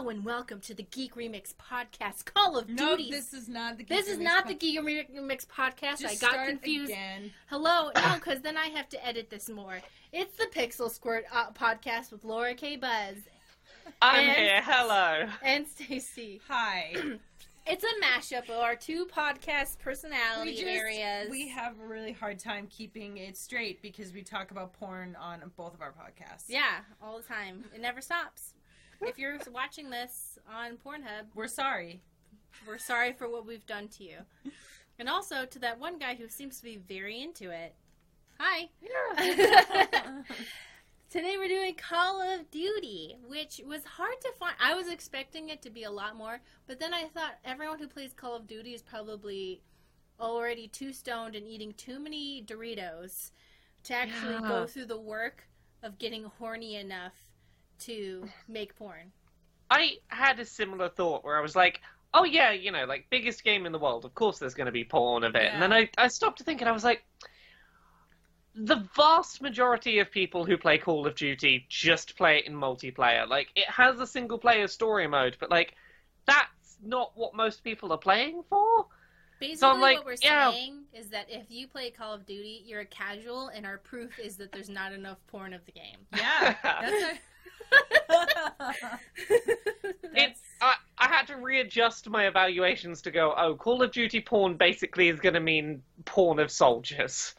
Hello and welcome to the Geek Remix podcast, Call of No, Duty. this is not the. This is Geek not Remix the Geek Remix podcast. Just I got start confused. Again. Hello, no, because then I have to edit this more. It's the Pixel Squirt uh, podcast with Laura K. Buzz I'm And- here. Hello. and Stacy. Hi. It's a mashup of our two podcast personality we just areas. we have a really hard time keeping it straight because we talk about porn on both of our podcasts. yeah, all the time. It never stops. If you're watching this on Pornhub, We're sorry. we're sorry for what we've done to you. And also to that one guy who seems to be very into it. Hi. Yeah. Today we're doing Call of Duty, which was hard to find. I was expecting it to be a lot more, but then I thought everyone who plays Call of Duty is probably already too stoned and eating too many Doritos to actually Yeah. go through the work of getting horny enough to make porn. I had a similar thought where I was like, oh yeah, you know, like biggest game in the world. Of course, there's going to be porn of it. And then I, I stopped to think, and I was like, the vast majority of people who play Call of Duty just play it in multiplayer. Like it has a single player story mode, but like that's not what most people are playing for. Basically, like, what we're yeah. saying is that if you play Call of Duty, you're a casual, and our proof is that there's not enough porn of the game. Yeah. It's I, I had to readjust my evaluations to go, oh, Call of Duty porn basically is going to mean porn of soldiers.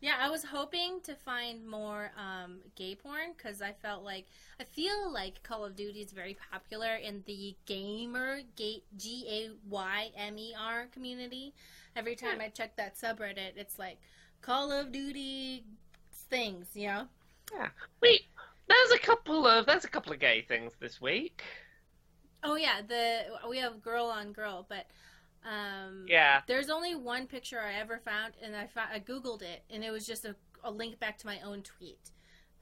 Yeah, I was hoping to find more um, gay porn because I felt like I feel like Call of Duty is very popular in the gamer G A Y M E R community. Every time I check that subreddit, it's like Call of Duty things, you know. Yeah. Wait, there's a couple of there's a couple of gay things this week. Oh yeah, the we have girl on girl, but um, Yeah, There's only one picture I ever found, and I found, I googled it, and it was just a, a link back to my own tweet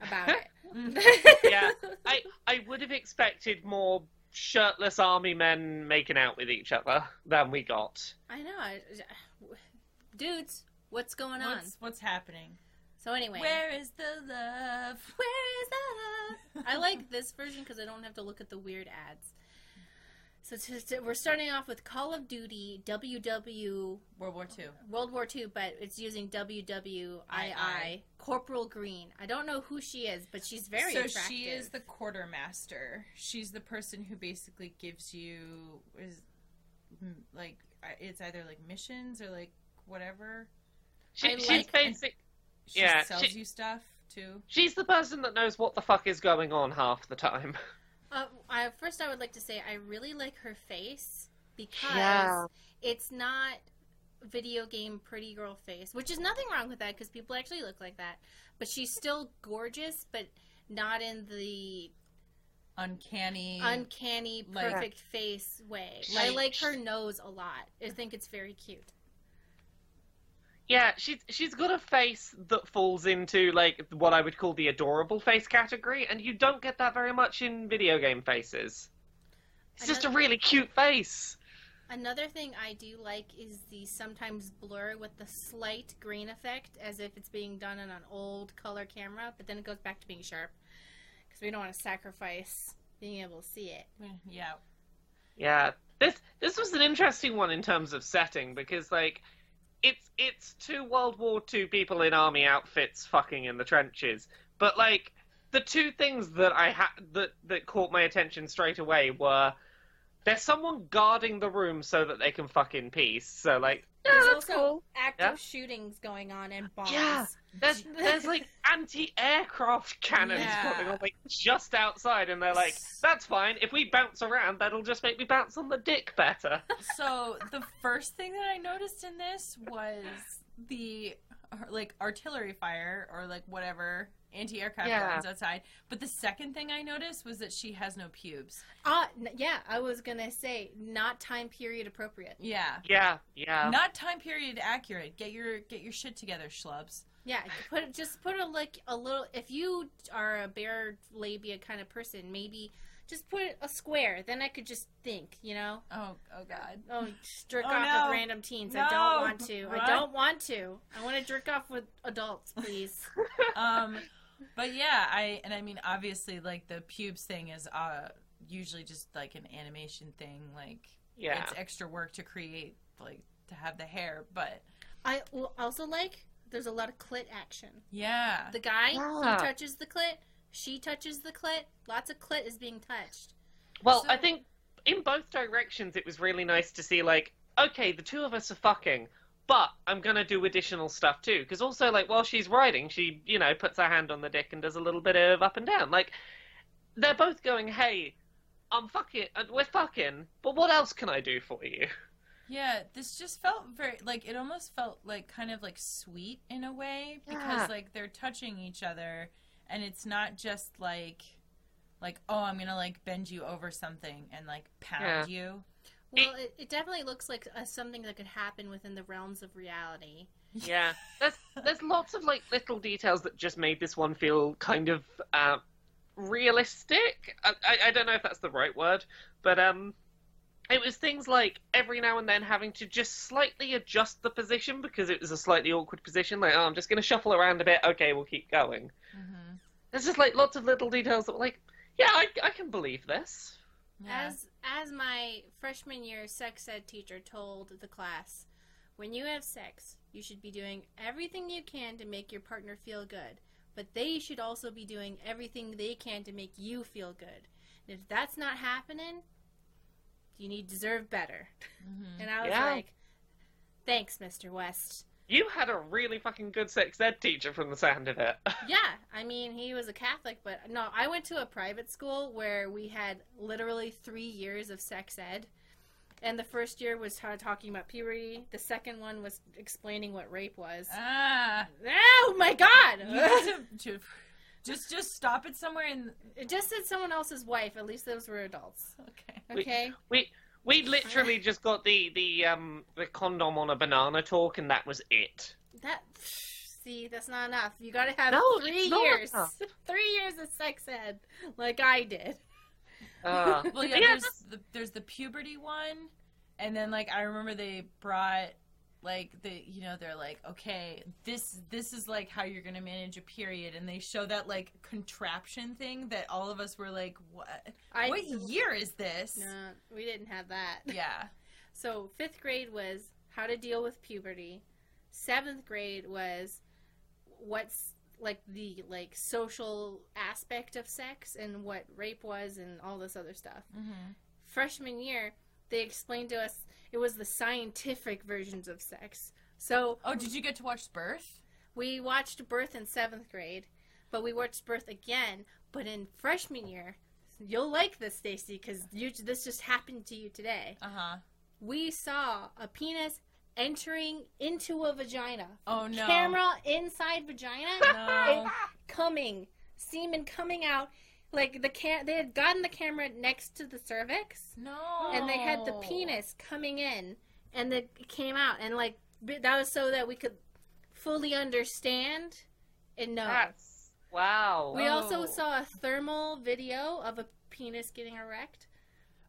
about it. Yeah. I I would have expected more shirtless army men making out with each other than we got. I know, I, dudes. What's going on? what's, what's happening? So anyway, Where is the love? where is that? I like this version because I don't have to look at the weird ads. So to, to- we're starting off with Call of Duty WW World War II. World War II, but it's using WWII II. Corporal Green. I don't know who she is, but she's very so attractive. she is the quartermaster. She's the person who basically gives you is like uh, it's either like missions or like whatever. She, I she's like- basic. She Yeah, sells she- you stuff too. She's the person that knows what the fuck is going on half the time. Uh, I, first, I would like to say I really like her face because Yeah. it's not video game pretty girl face, which is nothing wrong with that because people actually look like that. But she's still gorgeous, but not in the Uncanny. uncanny, like- perfect face way. I Like- like her nose a lot. I think it's very cute. Yeah, she's she's got a face that falls into like what I would call the adorable face category, and you don't get that very much in video game faces. It's just a really cute face. Another thing I do like is the sometimes blur with the slight green effect, as if it's being done on an old color camera, but then it goes back to being sharp because we don't want to sacrifice being able to see it. Mm, yeah. Yeah, this this was an interesting one in terms of setting because like it's it's two World War II people in army outfits fucking in the trenches, but like the two things that I had that that caught my attention straight away were there's someone guarding the room so that they can fuck in peace. So like yeah, There's that's also cool. active Yeah. shootings going on and bombs. Yeah. There's there's like anti-aircraft cannons Yeah. going on like just outside, and they're like, "That's fine. If we bounce around, that'll just make me bounce on the dick better." So the first thing that I noticed in this was the like artillery fire or like whatever anti-aircraft Yeah. guns outside. But the second thing I noticed was that she has no pubes. Uh, n- yeah, I was gonna say not time period appropriate. Yeah. Yeah, yeah. Not time period accurate. Get your get your shit together, schlubs. Yeah, put just put a like a little. If you are a bare labia kind of person, maybe just put a square. Then I could just think, you know. Oh oh god. Oh, just jerk Oh, off no. with random teens. I don't want to. I don't want to. I want to jerk off with adults, please. Um but yeah, I and I mean obviously like the pubes thing is uh usually just like an animation thing. Like Yeah. it's extra work to create, like to have the hair. But I will also like there's a lot of clit action. yeah, The guy Yeah. he touches the clit, she touches the clit. Lots of clit is being touched. Well, So- I think in both directions it was really nice to see like, okay, the two of us are fucking, but I'm gonna do additional stuff too. Because also, like, while she's riding, she you know puts her hand on the dick and does a little bit of up and down. Like, they're both going, hey, I'm fucking, uh, we're fucking, but what else can I do for you? yeah. This just felt very like it almost felt like kind of like sweet in a way because Yeah. like they're touching each other, and it's not just like. Like oh, I'm gonna like bend you over something and like pound you. Well, it, it definitely looks like uh something that could happen within the realms of reality. Yeah, there's there's lots of like little details that just made this one feel kind of uh, realistic. I, I I don't know if that's the right word, but um, it was things like every now and then having to just slightly adjust the position because it was a slightly awkward position. Like, oh, I'm just gonna shuffle around a bit. Okay, we'll keep going. Mm-hmm. There's just like lots of little details that were like, yeah, I I can believe this. Yeah. As as my freshman year sex ed teacher told the class, when you have sex, you should be doing everything you can to make your partner feel good, but they should also be doing everything they can to make you feel good. And if that's not happening, you need deserve better. Mhm. And I was Yeah. like, thanks, Mr. West. You had a really fucking good sex ed teacher from the sound of it. Yeah, I mean, he was a Catholic, but no, I went to a private school where we had literally three years of sex ed. And the first year was ta- talking about puberty. The second one was explaining what rape was. Ah, oh my god! to, to just just stop it somewhere and it just said someone else's wife. At least those were adults. okay. Okay? We we literally just got the the um the condom on a banana talk, and that was it. That. See, that's not enough. You gotta have No, three years. enough. three years of sex ed, like I did. Uh, Well, yeah, yeah, there's the there's the puberty one, and then like I remember they brought like the you know they're like okay this this is like how you're gonna manage a period, and they show that like contraption thing that all of us were like what I, what year is this? No, we didn't have that. Yeah. So fifth grade was how to deal with puberty. Seventh grade was what's like the like social aspect of sex and what rape was and all this other stuff. Mm-hmm. Freshman year, they explained to us it was the scientific versions of sex. So Oh, did you get to watch Birth? we watched Birth in seventh grade, but we watched Birth again. But in freshman year, you'll like this, Stacy, because you this just happened to you today. Uh huh. we saw a penis entering into a vagina. Oh no. Camera inside vagina No. coming, semen coming out. Like the cam, they had gotten the camera next to the cervix, No. and they had the penis coming in, and it came out, and like that was so that we could fully understand and know. that's wow. we also Oh. saw a thermal video of a penis getting erect.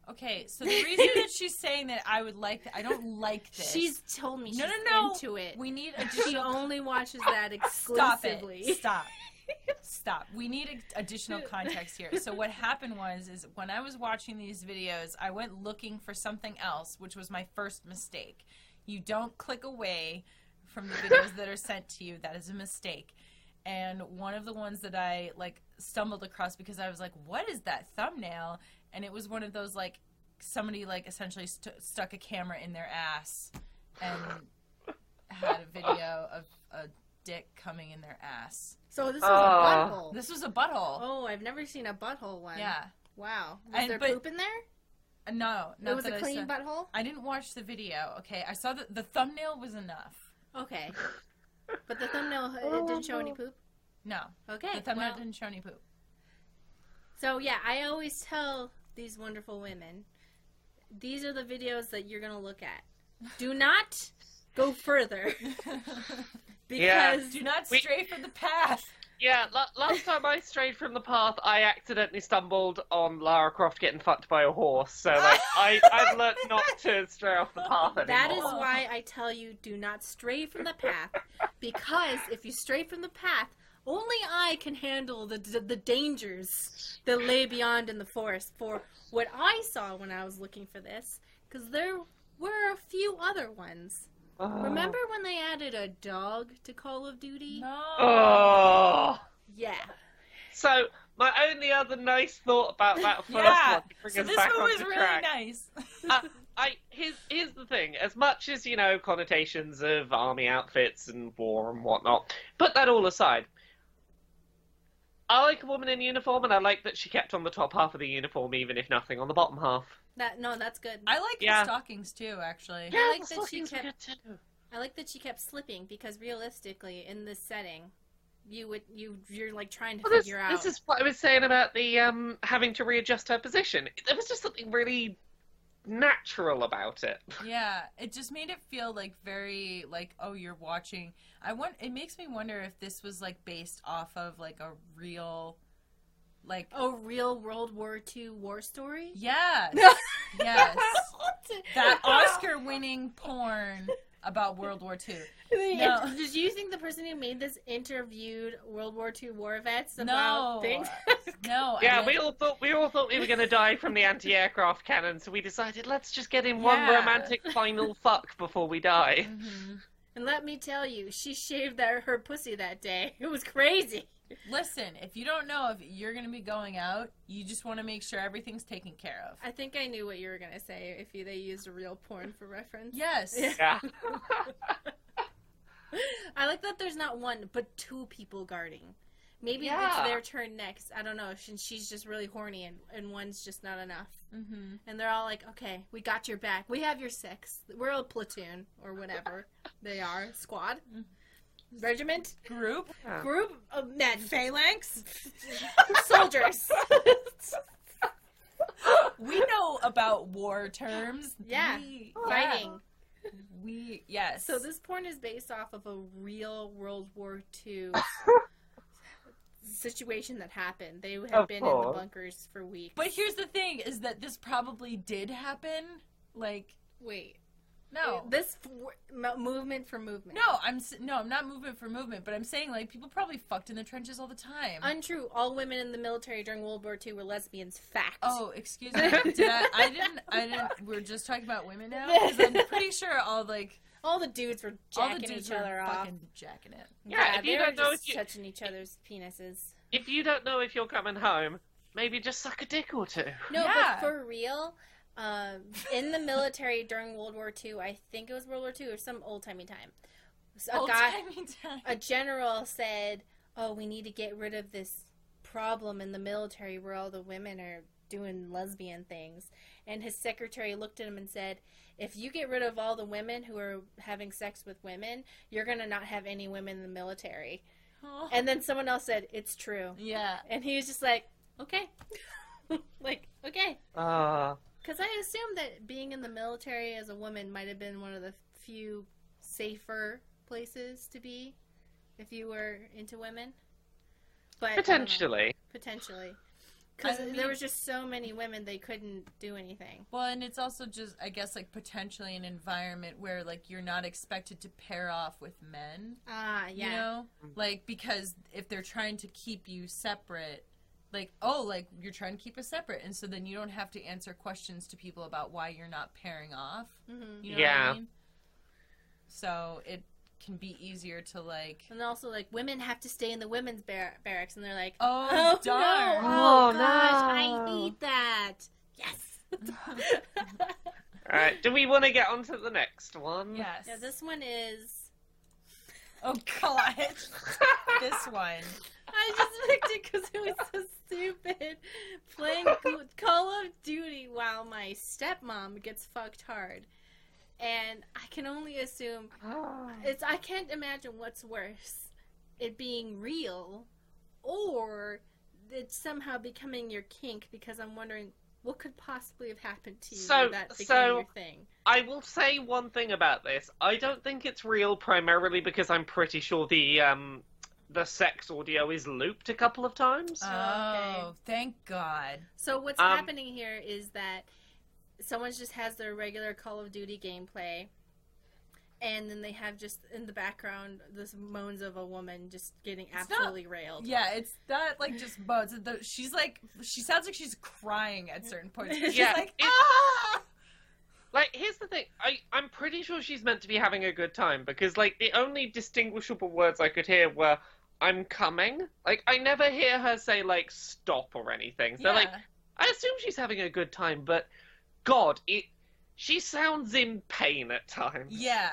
Okay, so the reason that she's saying that I would like, I don't like this. She's told me she's No, no, no. into it. We need She only watches that exclusively. Stop it. Stop. Stop. We need additional context here. So what happened was is when I was watching these videos, I went looking for something else, which was my first mistake. You don't click away from the videos that are sent to you. That is a mistake. And one of the ones that I like stumbled across because I was like, "What is that thumbnail?" And it was one of those like somebody like essentially st- stuck a camera in their ass and had a video of a dick coming in their ass. So this was Oh. a butthole. This was a butthole. Oh, I've never seen a butthole one. Yeah. Wow. Was And- there but- poop in there? Uh, No, It was a clean saw- butthole? I didn't watch the video. Okay, I saw that the thumbnail was enough. Okay. But the thumbnail, it didn't show any poop? No, Okay. the thumbnail well, didn't show any poop. so, yeah, I always tell these wonderful women these are the videos that you're going to look at. Do not go further Yeah. because Do not We- stray from the path. Yeah, la- last time I strayed from the path, I accidentally stumbled on Lara Croft getting fucked by a horse. So like, I I've learnt not to stray off the path anymore. that is why I tell you do not stray from the path because if you stray from the path, only I can handle the the, the dangers that lay beyond in the forest. For what I saw when I was looking for this, because there were a few other ones. Remember when they added a dog to Call of Duty? No. Oh. Yeah. So my only other nice thought about that first Yeah. one to bring So us this back one was really track. nice. uh, I here's here's the thing. As much as you know connotations of army outfits and war and whatnot, put that all aside. I like a woman in uniform, and I like that she kept on the top half of the uniform, even if nothing on the bottom half. That no, that's good. I like Yeah. the stockings too, actually. I like the that she stockings were kept- too. I like that she kept slipping because realistically, in this setting, you would you you're like trying to Well, this, figure out. this is what I was saying about the um having to readjust her position. There was just something really natural about it. Yeah, it just made it feel like very like oh you're watching. I want it makes me wonder if this was like based off of like a real like a real World War II war story. yes. yes. That Oscar winning porn about World War II. No. Did you think the person who made this interviewed World War II war vets about No. things? No. I Yeah, we all thought we all thought we were going to die from the anti-aircraft cannon, so we decided let's just get in one romantic final fuck before we die. Mhm. and let me tell you, she shaved that, her pussy that day. It was crazy. Listen, if you don't know if you're going to be going out, you just want to make sure everything's taken care of. I think I knew what you were gonna say if you, they used real porn for reference. Yes. Yeah. Yeah. I like that there's not one but two people guarding. Maybe Yeah. it's their turn next. I don't know. She, she's just really horny and, and one's just not enough. Mm-hmm. And they're all like, okay, we got your back. We have your six. We're a platoon or whatever they are. Squad. Regiment. Group. Yeah. Group of men. Phalanx. Soldiers. we know about war terms. Yeah. We, oh, Fighting. We yes. So this porn is based off of a real World War II situation that happened. They had Of been in the bunkers for weeks. But here's the thing: is that this probably did happen. Like wait, no, this f- movement for movement. no, I'm no, I'm not movement for movement, but I'm saying like people probably fucked in the trenches all the time. Untrue. All women in the military during World War II were lesbians. Fact. Oh, excuse me. Did I? I didn't. I didn't. We're just talking about women now. 'Cause I'm pretty sure all like all the dudes were all jacking the dudes each were other off. fucking jacking it. Yeah, if they you were don't know if you- touching each other's penises. If you don't know if you're coming home, maybe just suck a dick or two. No, Yeah. but for real, um, in the military during World War II, I think it was World War II or some old timey time. A Old guy, time. a general said, "Oh, we need to get rid of this problem in the military where all the women are doing lesbian things." And his secretary looked at him and said, "If you get rid of all the women who are having sex with women, you're gonna not have any women in the military." Oh. And then someone else said, "It's true," yeah. and he was just like, "Okay." like, okay. Ah, Because I assumed that being in the military as a woman might have been one of the few safer places to be if you were into women. But I know. potentially. potentially, because I mean- there was just so many women they couldn't do anything. Well, and it's also just, I guess, like potentially an environment where like you're not expected to pair off with men. Ah, yeah. You know, like because if they're trying to keep you separate, like oh, like you're trying to keep us separate, and so then you don't have to answer questions to people about why you're not pairing off. hmm You know Yeah. what I mean? So it can be easier to like. And also, like, women have to stay in the women's bar- barracks, and they're like, Oh, "Oh darn! no! Oh, Oh, gosh, I need that." Yes. All right. Do we want to get on to the next one? Yes. yeah, this one is. Oh God. this one. I just picked it because it was so stupid. Playing Call of Duty while my stepmom gets fucked hard. And I can only assume Ah. it's I can't imagine what's worse. It being real or it somehow becoming your kink because I'm wondering what could possibly have happened to you So- that became so- your thing. I will say one thing about this. I don't think it's real primarily because I'm pretty sure the um the sex audio is looped a couple of times. Oh, thank God. So what's Um, happening here is that someone just has their regular Call of Duty gameplay, and then they have just in the background this moans of a woman just getting It's not- absolutely railed. Yeah, it's not like just buds. The, she's like, she sounds like she's crying at certain points. She's Yeah, like, ah! Like, here's the thing. I, I'm pretty sure she's meant to be having a good time because, like, the only distinguishable words I could hear were, I'm coming. Like, I never hear her say, like, stop or anything. So, like, I assume she's having a good time, but God, it. She sounds in pain at times. Yeah.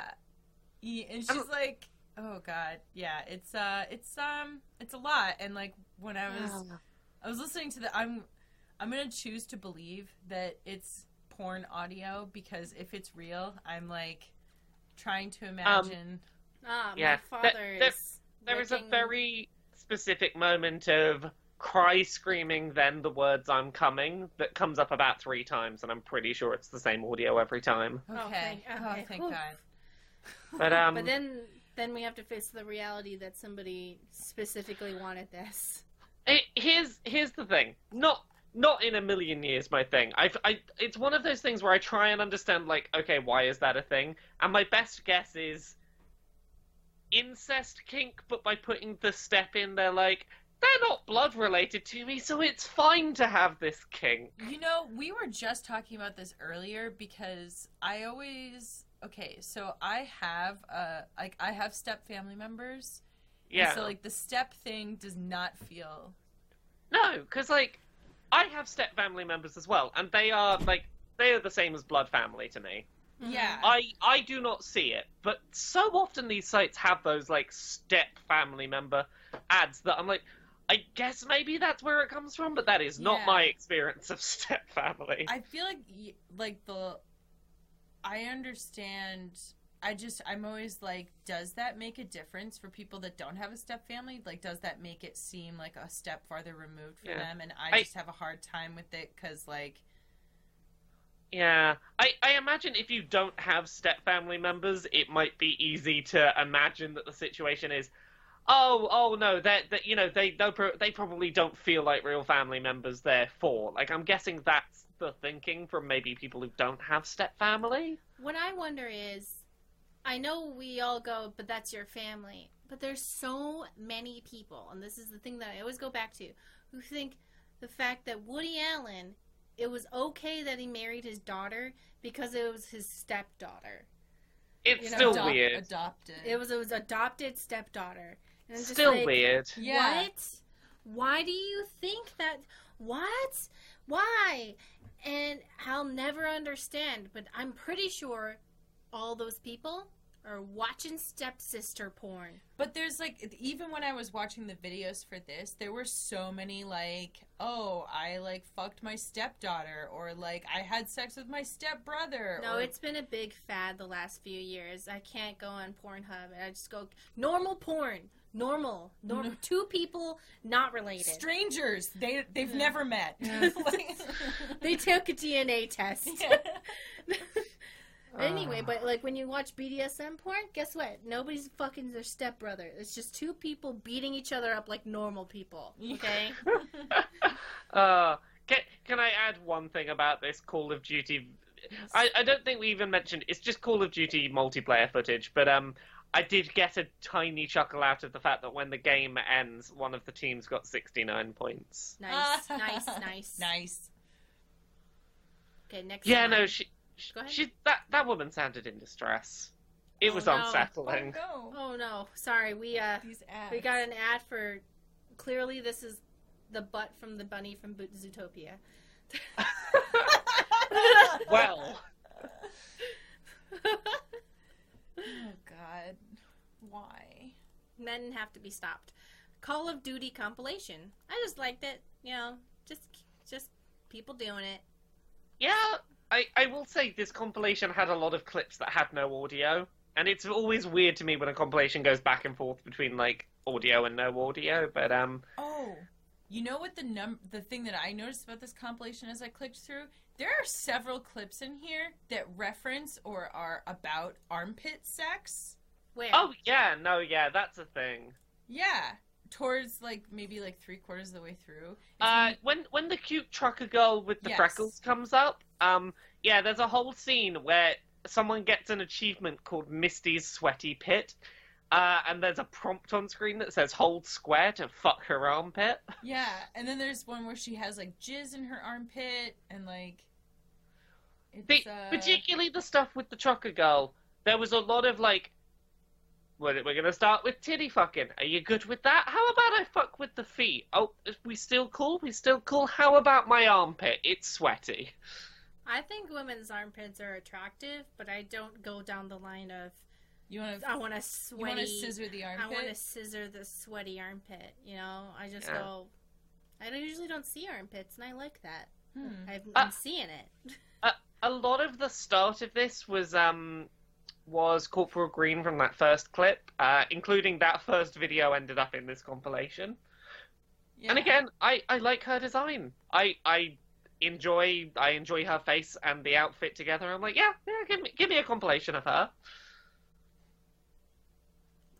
Yeah, and she's I'm- like, oh god, yeah, it's uh, it's um, it's a lot. And like when I was, I was listening to the, I'm, I'm gonna choose to believe that it's porn audio because if it's real, I'm like trying to imagine. Ah, Yeah, my that- father that- is. There is a very specific moment of cry screaming, then the words "I'm coming" that comes up about three times, and I'm pretty sure it's the same audio every time. okay, Oh, thank- oh thank Whew. God. But um, But then, then we have to face the reality that somebody specifically wanted this. It, here's here's the thing. Not not in a million years, my thing. I've I. It's one of those things where I try and understand, like, okay, why is that a thing? And my best guess is incest kink, but by putting the step in, they're like, they're not blood related to me, so it's fine to have this kink. You know, we were just talking about this earlier because I always okay, so I have uh like I have step family members. Yeah. so like the step thing does not feel No, because like I have step family members as well, and they are like they are the same as blood family to me. Mm-hmm. Yeah. I I do not see it, but so often these sites have those like step family member ads that I'm like, I guess maybe that's where it comes from, but that is not Yeah. my experience of step family. I feel like like the I understand I just I'm always like does that make a difference for people that don't have a step family? Like does that make it seem like a step farther removed for Yeah. them and I, I- just have a hard time with it cuz like Yeah, I, I imagine if you don't have step family members, it might be easy to imagine that the situation is, oh, oh no, that that you know they they pro- they probably don't feel like real family members. Therefore, like I'm guessing that's the thinking from maybe people who don't have step family. What I wonder is, I know we all go, but that's your family. But there's so many people, and this is the thing that I always go back to, who think the fact that Woody Allen, it was okay that he married his daughter because it was his stepdaughter. It's You know, still adopt- weird. adopted. It was it was adopted stepdaughter. And it's Still like, weird. Yeah. What? Why do you think that? What? Why? And I'll never understand, but I'm pretty sure all those people are watching stepsister porn. But there's like even when I was watching the videos for this, there were so many like, oh, I like fucked my stepdaughter or like I had sex with my stepbrother. No, or, it's been a big fad the last few years. I can't go on Pornhub. I just go normal porn. Normal. Normal. No. Two people not related. strangers. They they've Yeah. never met. Yeah. Like- they took a DNA test. Yeah. Anyway, but like when you watch BDSM porn, guess what? Nobody's fucking their stepbrother. It's just two people beating each other up like normal people. Okay? uh, can, can I add one thing about this Call of Duty? I, I don't think we even mentioned it's just Call of Duty multiplayer footage, but um, I did get a tiny chuckle out of the fact that when the game ends, one of the teams got 69 points. nice, nice, nice. nice. Okay, next. Yeah, one. no, she, Go ahead. she that that woman sounded in distress. It Oh, was no. unsettling. Oh no. Oh no, sorry. We uh, These ads. we got an ad for. Clearly, this is the butt from the bunny from Boot Zootopia. well, oh god. Why? Men have to be stopped. Call of Duty compilation. I just liked it. You know, just just people doing it. yeah, I I will say this compilation had a lot of clips that had no audio, and it's always weird to me when a compilation goes back and forth between like audio and no audio. But um, Oh, you know what the num the thing that I noticed about this compilation as I clicked through? There are several clips in here that reference or are about armpit sex. Where? oh yeah, no, yeah, that's a thing. Yeah, towards like maybe like three quarters of the way through. If Uh, you- when when the cute trucker girl with the Yes. freckles comes up, um, yeah, there's a whole scene where someone gets an achievement called Misty's Sweaty Pit, uh, and there's a prompt on screen that says "Hold square to fuck her armpit." Yeah, and then there's one where she has like jizz in her armpit and like. It's, The, uh, Particularly the stuff with the trucker girl. There was a lot of like, we're, we're gonna start with titty fucking. Are you good with that? How about I fuck with the feet? Oh, we still cool? We still cool? How about my armpit? It's sweaty. I think women's armpits are attractive, but I don't go down the line of You want to I want a you want to scissor the armpit. I want to scissor the sweaty armpit. You know, I just Yeah. go. I don't usually don't see armpits, and I like that. Hmm. I've, Uh, I'm seeing it. A lot of the start of this was um was Corporal Green from that first clip, uh, including that first video ended up in this compilation. Yeah. And again, I, I like her design. I I enjoy I enjoy her face and the outfit together. I'm like, yeah, yeah, give me give me a compilation of her.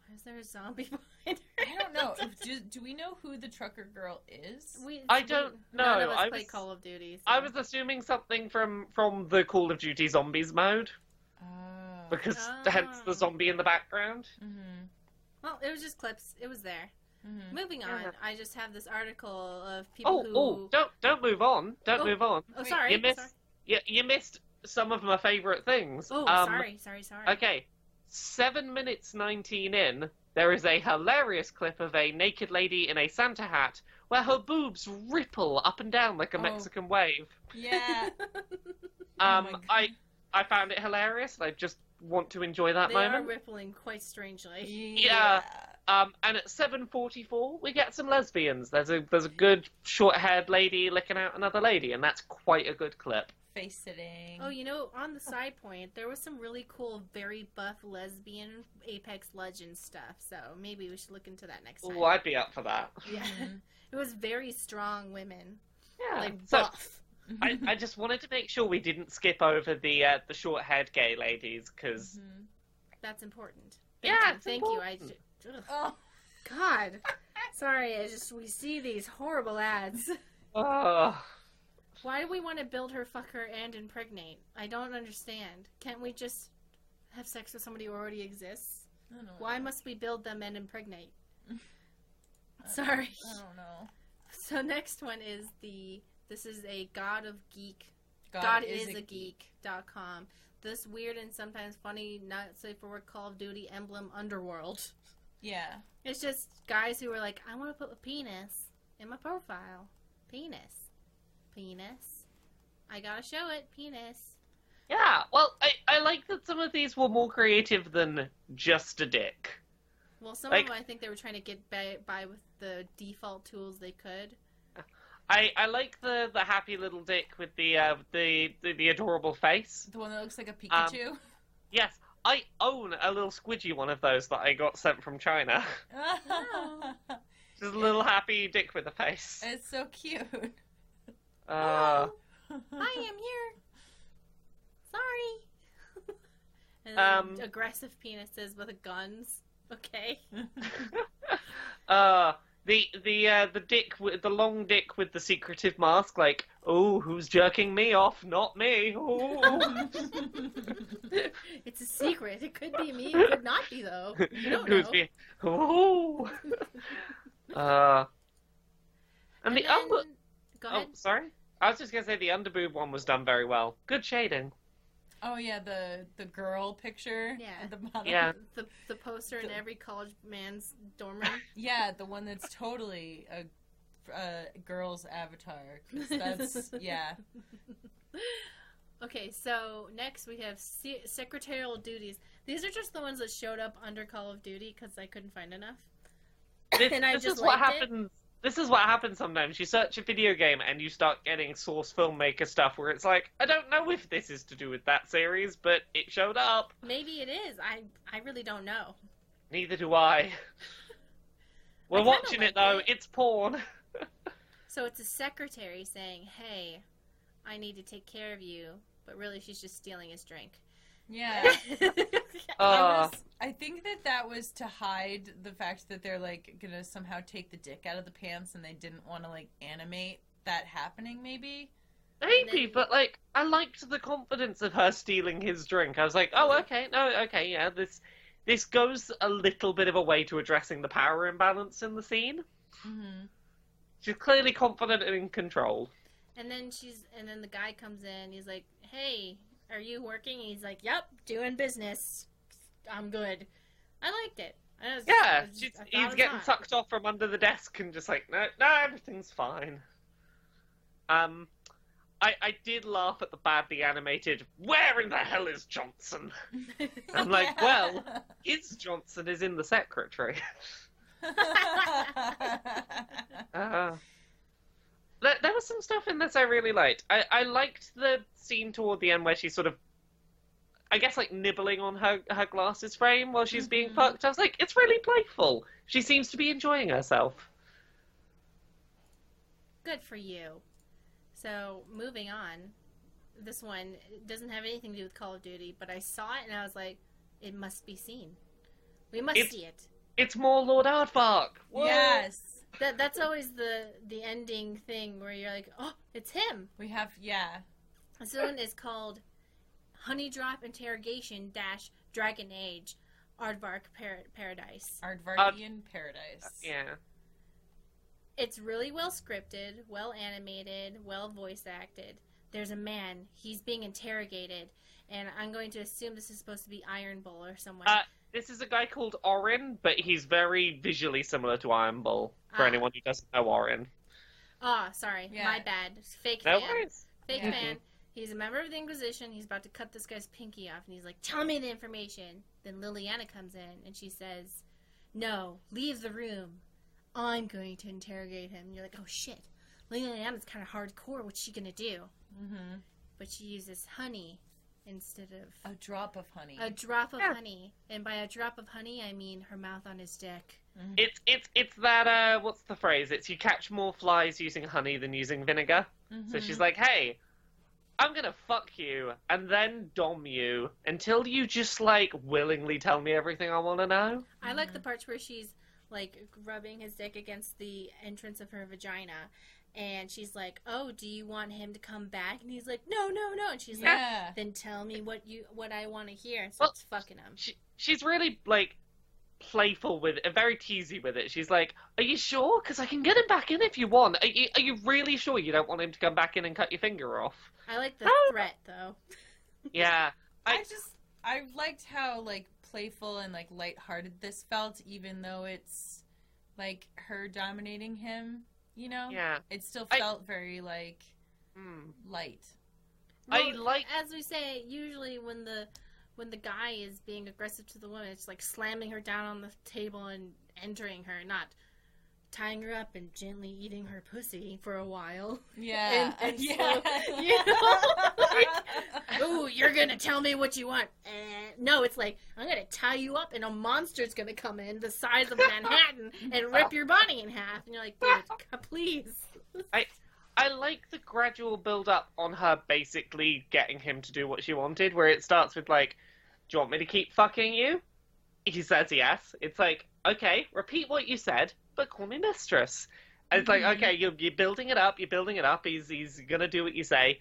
Why is there a zombie behind her? I don't know. If, do, do we know who the trucker girl is? We, I don't None know. of us I play was- Call of Duty. so- I was assuming something from from the Call of Duty Zombies mode Oh. because Ah. hence the zombie in the background. Mm-hmm. Well, it was just clips. It was there. Mm-hmm. Moving on, Yeah. I just have this article of people Oh who. oh, don't don't move on. Don't Oh. move on. Oh, sorry. You missed sorry. you, you missed some of my favorite things. Oh, Um, sorry, sorry, sorry. Okay, seven minutes nineteen in, there is a hilarious clip of a naked lady in a Santa hat where her boobs ripple up and down like a Oh. Mexican wave. Yeah. Oh Um, my I I found it hilarious. and I just want to enjoy that they moment. are rippling quite strangely. Yeah. Um, and at seven forty-four, we get some lesbians. There's a there's a good short-haired lady licking out another lady, and that's quite a good clip. Face sitting. Oh, you know, on the side point, there was some really cool, very buff lesbian Apex Legends stuff. So maybe we should look into that next time. Oh, I'd be up for that. Yeah, Mhm. it was very strong women, Yeah. like so buff. I, I just wanted to make sure we didn't skip over the uh, the short-haired gay ladies because Mhm. That's important. Yeah, Thank you. it's Thank important. you. I ugh. Oh. God, sorry. I just we see these horrible ads. oh, Why do we want to build her, fuck her, and impregnate? I don't understand. Can't we just have sex with somebody who already exists? I don't know. Why must we build them and impregnate? I don't- Sorry. I don't know. So next one is the this is a God of Geek God, God, is, is, a, a geek.com. This weird and sometimes funny, not safe for work Call of Duty emblem underworld. Yeah. It's just guys who are like, I want to put a penis in my profile. Penis. Penis. I gotta show it. Penis. yeah. Well, I I like that some of these were more creative than just a dick. Well, some Like- of them I think they were trying to get by, by with the default tools they could. I, I like the, the happy little dick with the uh, the, the the adorable face. The one that looks like a Um, Pikachu. Yes, I own a little squidgy one of those that I got sent from China. Just a little happy dick with a face. it's so cute. Uh, I am here. Sorry. and then Um, aggressive penises with guns. Okay. uh, the the uh, the dick with the long dick with the secretive mask, like, oh, who's jerking me off? Not me. It's a secret. It could be me. It could not be though. You don't Who's know. be- Ooh. uh, and the then- Oh, sorry. I was just gonna say the underboob one was done very well. Good shading. Oh yeah, the the girl picture Yeah. at the bottom. Yeah. The the poster in every college man's dorm room. Yeah, the one that's totally a, a girl's avatar. That's yeah. Okay, so next we have se- secretarial duties. These are just the ones that showed up under Call of Duty because I couldn't find enough. This, And I this just is what liked it. This is what happens sometimes. You search a video game and you start getting source filmmaker stuff where it's like, I don't know if this is to do with that series, but it showed up. Maybe it is. I I really don't know. Neither do I. We're kinda watching like it though. it. It's porn. So it's a secretary saying, "Hey, I need to take care of you," but really she's just stealing his drink. Yeah. I, Uh, was, I think that that was to hide the fact that they're like gonna somehow take the dick out of the pants and they didn't want to like animate that happening maybe Maybe, then- but like I liked the confidence of her stealing his drink. I was like, oh, Mhm. okay, no, okay, yeah, this this goes a little bit of a way to addressing the power imbalance in the scene. hmm She's clearly confident and in control. And then she's and then the guy comes in. He's like, "Hey, are you working?" He's like, "Yep, doing business. I'm good." I liked it. I was, Yeah, was- he's getting hot. sucked off from under the desk and just like, no, no, everything's fine. Um, I I did laugh at the badly animated. Where in the hell is Johnson? I'm like, well, His Johnson is in the secretary. Uh, there, there was some stuff in this I really liked. I, I liked the scene toward the end where she's sort of, I guess, like nibbling on her, her glasses frame while she's being Mhm. fucked. I was like, it's really playful. She seems to be enjoying herself. Good for you. So moving on, this one doesn't have anything to do with Call of Duty, but I saw it and I was like, it must be seen. We must It's- see it. It's more Lord Aardvark. Whoa. yes, That that's always the the ending thing where you're like, oh, it's him. we have. Yeah, This one is called Honey Drop Interrogation Dash Dragon Age Aardvark Par- Paradise. Aardvarkian Paradise. Yeah. It's really well scripted, well animated, well voice acted. There's a man. He's being interrogated, and I'm going to assume this is supposed to be Iron Bull or someone. Uh, This is a guy called Orin, but he's very visually similar to Iron Bull, for Ah. anyone who doesn't know Orin. oh, sorry, Yeah. my bad. Fake No fan. worries. Fake Yeah. fan. He's a member of the Inquisition. He's about to cut this guy's pinky off, and he's like, "Tell me the information." Then Leliana comes in, and she says, "No, leave the room. I'm going to interrogate him." And you're like, "Oh shit, Leliana's kind of hardcore. What's she gonna do?" hmm But she uses honey instead of A drop of honey. a drop of Yeah. honey, and by a drop of honey, I mean her mouth on his dick. Mhm. It's it's it's that uh what's the phrase? It's you catch more flies using honey than using vinegar. So Mhm. she's like, "Hey, I'm gonna fuck you and then dom you until you just like willingly tell me everything I want to know." I like the parts where she's like rubbing his dick against the entrance of her vagina. And she's like, "Oh, do you want him to come back?" And he's like, "No, no, no." And she's like, "Then tell me what you what I want to hear." And Well- starts fucking him. She she's really like playful with it, very teasy with it. She's like, "Are you sure? Because I can get him back in if you want. Are you are you really sure you don't want him to come back in and cut your finger off?" I like the Oh. threat though. Yeah, I, I- just I liked how like playful and like lighthearted this felt, even though it's like her dominating him. You know, yeah. it still I- felt very like Mm. light. I like- as we say, usually when the when the guy is being aggressive to the woman, it's like slamming her down on the table and entering her, not tying her up and gently eating her pussy for a while. Yeah, And- and yeah. so, you know, Ooh, you're gonna tell me what you want. Eh, no, it's like I'm gonna tie you up, and a monster's gonna come in the size of Manhattan and rip your body in half. And you're like, dude, please. I I like the gradual build up on her basically getting him to do what she wanted, where it starts with like, "Do you want me to keep fucking you?" He says yes. It's like, okay, repeat what you said, but call me mistress. And it's like, mm-hmm. okay, you're, you're building it up, you're building it up. He's he's gonna do what you say.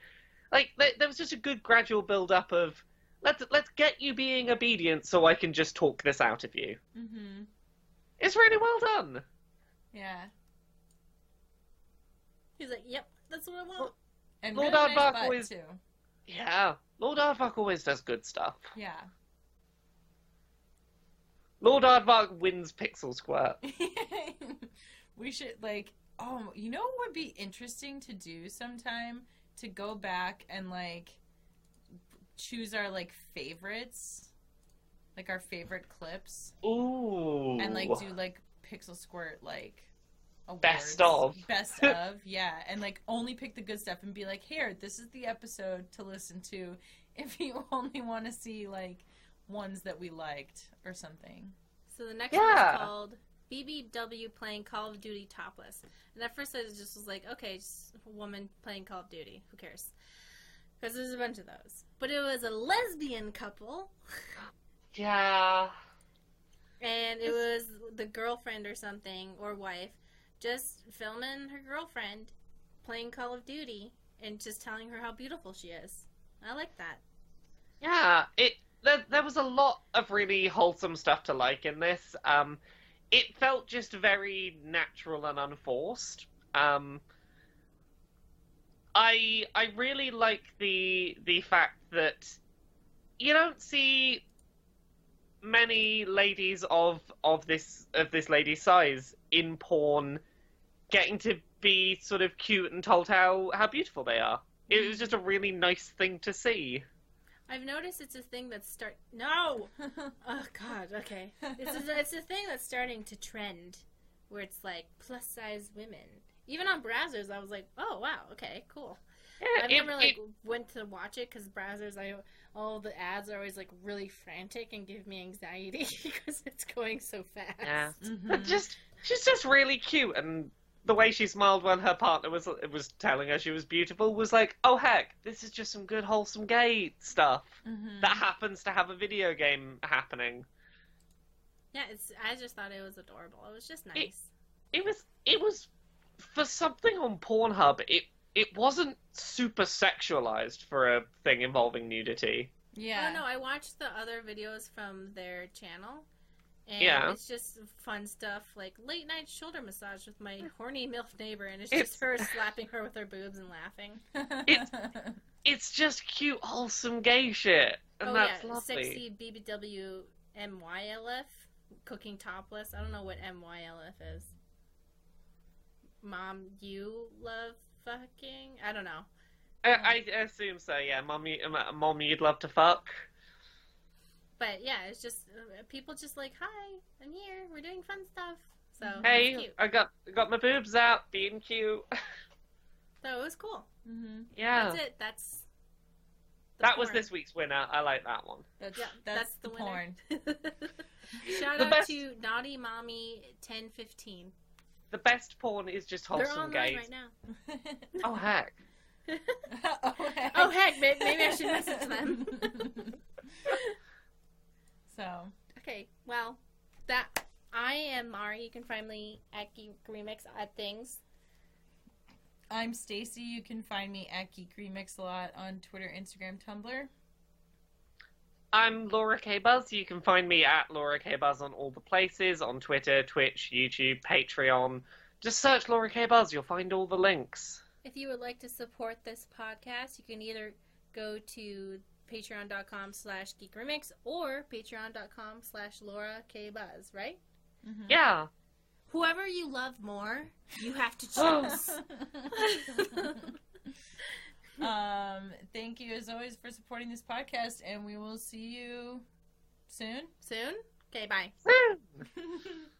Like there, there was just a good gradual build up of let's let's get you being obedient, so I can just talk this out of you. hmm It's really well done. Yeah, He's like, yep, that's what I want. and Lord really nice Aardvark butt, always- too. Yeah, Lord Aardvark always does good stuff. Yeah. Lord Aardvark wins Pixel Squirt. we should like oh you know what would be interesting to do sometime to go back and like choose our like favorites like our favorite clips Ooh. and like do like pixel squirt like awards. Best of. best of yeah and like only pick the good stuff and be like here this is the episode to listen to if you only want to see like ones that we liked or something So the next one Yeah. is called BBW playing Call of Duty topless. And at first I just was like, okay, just a woman playing Call of Duty. Who cares? Because there's a bunch of those. But it was a lesbian couple, Yeah. and it was the girlfriend or something, or wife, just filming her girlfriend playing Call of Duty. and just telling her how beautiful she is. I like that. Yeah, it there, there was a lot of really wholesome stuff to like in this. Um, it felt just very natural and unforced. Um, I I really like the the fact that you don't see many ladies of of this of this lady's size in porn getting to be sort of cute and told how how beautiful they are. It was just a really nice thing to see. I've noticed it's a thing that's start. No. Oh God. Okay. It's a, it's a thing that's starting to trend, where it's like plus size women. Even on browsers, I was like, oh wow, okay, cool. Yeah, I've never like it- went to watch it because browsers, I all the ads are always like really frantic and give me anxiety because it's going so fast. Yeah. Mhm. But just she's just really cute, and the way she smiled when her partner was was telling her she was beautiful was like, oh heck, this is just some good wholesome gay stuff Mhm. that happens to have a video game happening. Yeah, it's. I just thought it was adorable. It was just nice. It was it was for something on Pornhub. It it wasn't super sexualized for a thing involving nudity. yeah. Oh, I don't. I watched the other videos from their channel, and Yeah. it's just fun stuff like late night shoulder massage with my horny milf neighbor, and it's, It's- just her slapping her with her boobs and laughing. It's- It's just cute, wholesome gay shit, and oh that's yeah, lovely. sexy BBW MYLF cooking topless. I don't know what MYLF is. Mom, you love fucking? I don't know. I, I assume so. Yeah, mommy, uh, mom, you'd love to fuck. But yeah, it's just uh, people just like, hi, I'm here. We're doing fun stuff. So Hey, cute. I got got my boobs out, being cute. So it was cool. Mhm. Yeah, That's it. That's the that was this week's winner. I like that one. That's, Yeah, that's, the, the, winner. porn. Shout The out best- to Naughty Mommy ten fifteen. The best porn is just They're wholesome online gays. right now. Oh heck! oh, heck. Oh heck, may- maybe I should message them. so, Okay, well, that I am Mari. You can find me at Geek Remix at things. I'm Stacy. You can find me at Geek Remix a lot on Twitter, Instagram, Tumblr. I'm Laura K Buzz. You can find me at Laura K Buzz on all the places on Twitter, Twitch, YouTube, Patreon. Just search Laura K Buzz. You'll find all the links. If you would like to support this podcast, you can either go to patreon.com slash geekremix or patreon.com slash laura k buzz right Mhm. Yeah. whoever you love more you have to choose um, thank you as always for supporting this podcast, and we will see you soon. soon okay bye Woo!